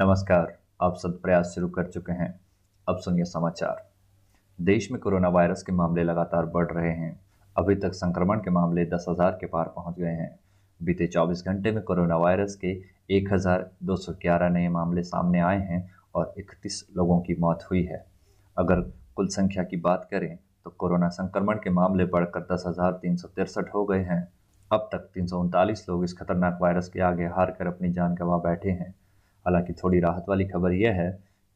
नमस्कार, आप सब प्रयास शुरू कर चुके हैं। अब सुनिए समाचार। देश में कोरोना वायरस के मामले लगातार बढ़ रहे हैं। अभी तक संक्रमण के मामले दस हज़ार के पार पहुँच गए हैं। बीते 24 घंटे में कोरोना वायरस के 1211 नए मामले सामने आए हैं और 31 लोगों की मौत हुई है। अगर कुल संख्या की बात करें तो कोरोना संक्रमण के मामले बढ़कर दस हो गए हैं। अब तक तीन सौ उनतालीस लोग इस खतरनाक वायरस के आगे हार कर अपनी जान गंवा बैठे हैं। हालाँकि थोड़ी राहत वाली खबर यह है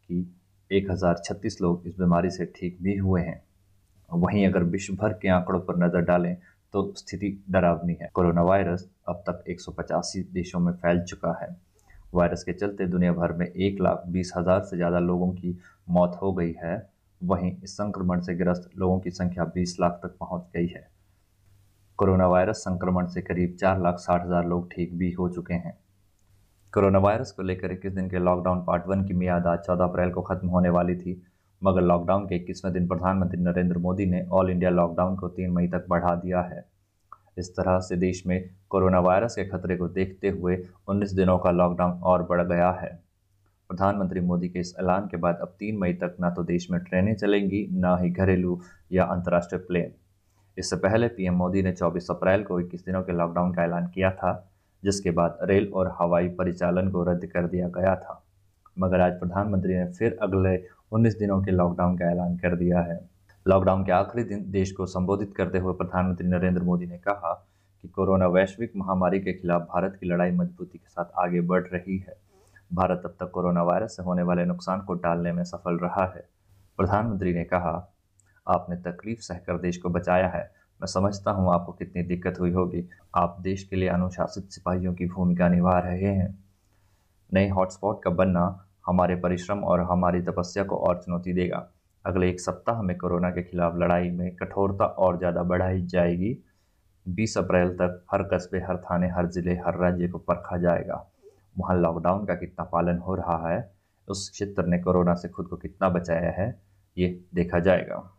कि एक हज़ार छत्तीस लोग इस बीमारी से ठीक भी हुए हैं। वहीं अगर विश्व भर के आंकड़ों पर नज़र डालें तो स्थिति डरावनी है। कोरोना वायरस अब तक एक सौ पचासी देशों में फैल चुका है। वायरस के चलते दुनिया भर में एक लाख बीस हज़ार से ज़्यादा लोगों की मौत हो गई है। वहीं इस संक्रमण से ग्रस्त लोगों की संख्या 20 लाख तक पहुँच गई है। कोरोना वायरस संक्रमण से करीब चार लाख साठ हज़ार लोग ठीक भी हो चुके हैं। कोरोना वायरस को लेकर इक्कीस दिन के लॉकडाउन पार्ट वन की मियाद आज चौदह अप्रैल को खत्म होने वाली थी। मगर लॉकडाउन के इक्कीसवें दिन प्रधानमंत्री नरेंद्र मोदी ने ऑल इंडिया लॉकडाउन को तीन मई तक बढ़ा दिया है। इस तरह से देश में कोरोना वायरस के खतरे को देखते हुए 19 दिनों का लॉकडाउन और बढ़ गया है। प्रधानमंत्री मोदी के इस ऐलान के बाद अब तीन मई तक न तो देश में ट्रेनें चलेंगी, न ही घरेलू या अंतर्राष्ट्रीय प्लेन। इससे पहले पीएम मोदी ने 24 अप्रैल को 21 दिनों के लॉकडाउन का ऐलान किया था। जिसके बाद रेल और हवाई परिचालन को रद्द कर दिया गया था। मगर आज प्रधानमंत्री ने फिर अगले 19 दिनों के लॉकडाउन का ऐलान कर दिया है। लॉकडाउन के आखिरी दिन देश को संबोधित करते हुए प्रधानमंत्री नरेंद्र मोदी ने कहा कि कोरोना वैश्विक महामारी के खिलाफ भारत की लड़ाई मजबूती के साथ आगे बढ़ रही है। भारत अब तक कोरोना वायरस से होने वाले नुकसान को टालने में सफल रहा है। प्रधानमंत्री ने कहा, आपने तकलीफ़ सहकर देश को बचाया है। मैं समझता हूँ आपको कितनी दिक्कत हुई होगी। आप देश के लिए अनुशासित सिपाहियों की भूमिका निभा रहे हैं। नए हॉटस्पॉट का बनना हमारे परिश्रम और हमारी तपस्या को और चुनौती देगा। अगले एक सप्ताह में कोरोना के खिलाफ लड़ाई में कठोरता और ज़्यादा बढ़ाई जाएगी। 20 अप्रैल तक हर कस्बे, हर थाने, हर ज़िले, हर राज्य को परखा जाएगा। वहाँ लॉकडाउन का कितना पालन हो रहा है, उस क्षेत्र ने कोरोना से खुद को कितना बचाया है, ये देखा जाएगा।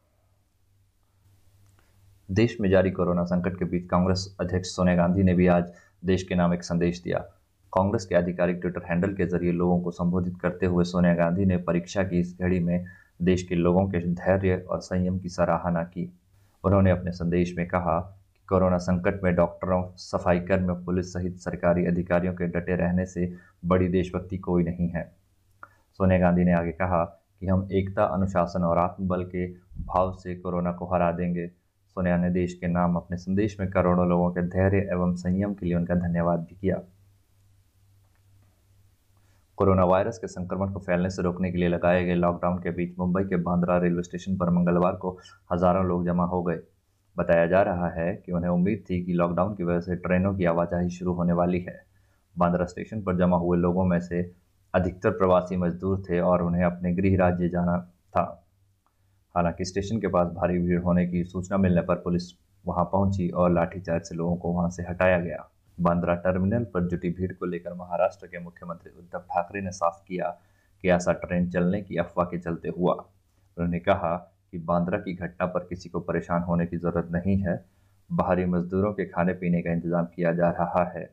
देश में जारी कोरोना संकट के बीच कांग्रेस अध्यक्ष सोनिया गांधी ने भी आज देश के नाम एक संदेश दिया। कांग्रेस के आधिकारिक ट्विटर हैंडल के ज़रिए लोगों को संबोधित करते हुए सोनिया गांधी ने परीक्षा की इस घड़ी में देश के लोगों के धैर्य और संयम की सराहना की। उन्होंने अपने संदेश में कहा कि कोरोना संकट में डॉक्टरों सफ़ाई कर्मियों पुलिस सहित सरकारी अधिकारियों के डटे रहने से बड़ी देशभक्ति कोई नहीं है। सोनिया गांधी ने आगे कहा कि हम एकता, अनुशासन और आत्मबल के भाव से कोरोना को हरा देंगे। सोनिया ने देश के नाम अपने संदेश में करोड़ों लोगों के धैर्य एवं संयम के लिए उनका धन्यवाद भी किया। कोरोना वायरस के संक्रमण को फैलने से रोकने के लिए लगाए गए लॉकडाउन के बीच मुंबई के बांद्रा रेलवे स्टेशन पर मंगलवार को हज़ारों लोग जमा हो गए। बताया जा रहा है कि उन्हें उम्मीद थी कि लॉकडाउन की वजह से ट्रेनों की आवाजाही शुरू होने वाली है। बांद्रा स्टेशन पर जमा हुए लोगों में से अधिकतर प्रवासी मजदूर थे और उन्हें अपने गृह राज्य जाना था। हालाँकि स्टेशन के पास भारी भीड़ होने की सूचना मिलने पर पुलिस वहाँ पहुँची और लाठीचार्ज से लोगों को वहाँ से हटाया गया। बांद्रा टर्मिनल पर जुटी भीड़ को लेकर महाराष्ट्र के मुख्यमंत्री उद्धव ठाकरे ने साफ़ किया कि ऐसा ट्रेन चलने की अफवाह के चलते हुआ। उन्होंने कहा कि बांद्रा की घटना पर किसी को परेशान होने की ज़रूरत नहीं है। बाहरी मजदूरों के खाने पीने का इंतज़ाम किया जा रहा है।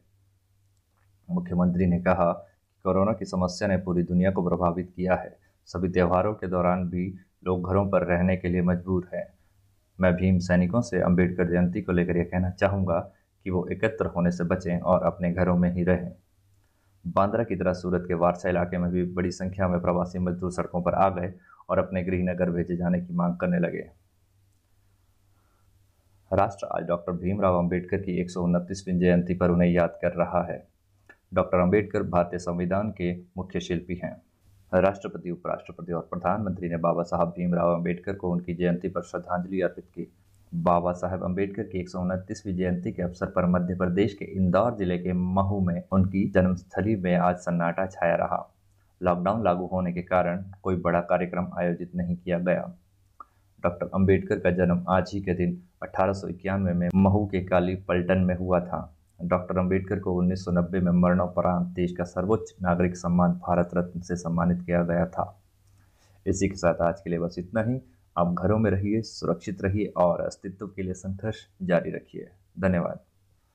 मुख्यमंत्री ने कहा कि कोरोना की समस्या ने पूरी दुनिया को प्रभावित किया है। सभी त्योहारों के दौरान भी लोग घरों पर रहने के लिए मजबूर हैं। मैं भीम सैनिकों से अंबेडकर जयंती को लेकर यह कहना चाहूँगा कि वो एकत्र होने से बचें और अपने घरों में ही रहें। बांद्रा की तरह सूरत के वारसा इलाके में भी बड़ी संख्या में प्रवासी मजदूर सड़कों पर आ गए और अपने गृहनगर भेजे जाने की मांग करने लगे। राष्ट्र आज डॉक्टर भीमराव अंबेडकर की एक जयंती पर उन्हें याद कर रहा है। डॉक्टर अंबेडकर भारतीय संविधान के मुख्य शिल्पी हैं। राष्ट्रपति, उपराष्ट्रपति और प्रधानमंत्री ने बाबा साहब भीमराव अंबेडकर को उनकी जयंती पर श्रद्धांजलि अर्पित की। बाबा साहेब अंबेडकर की एक जयंती के अवसर पर मध्य प्रदेश के इंदौर ज़िले के महू में उनकी जन्मस्थली में आज सन्नाटा छाया रहा। लॉकडाउन लागू होने के कारण कोई बड़ा कार्यक्रम आयोजित नहीं किया गया। डॉक्टर अंबेडकर का जन्म आज ही के दिन अठारह सौ इक्यानवे में महू के काली पलटन में हुआ था। डॉक्टर अंबेडकर को 1990 में मरणोपरांत देश का सर्वोच्च नागरिक सम्मान भारत रत्न से सम्मानित किया गया था। इसी के साथ आज के लिए बस इतना ही। आप घरों में रहिए, सुरक्षित रहिए और अस्तित्व के लिए संघर्ष जारी रखिए। धन्यवाद।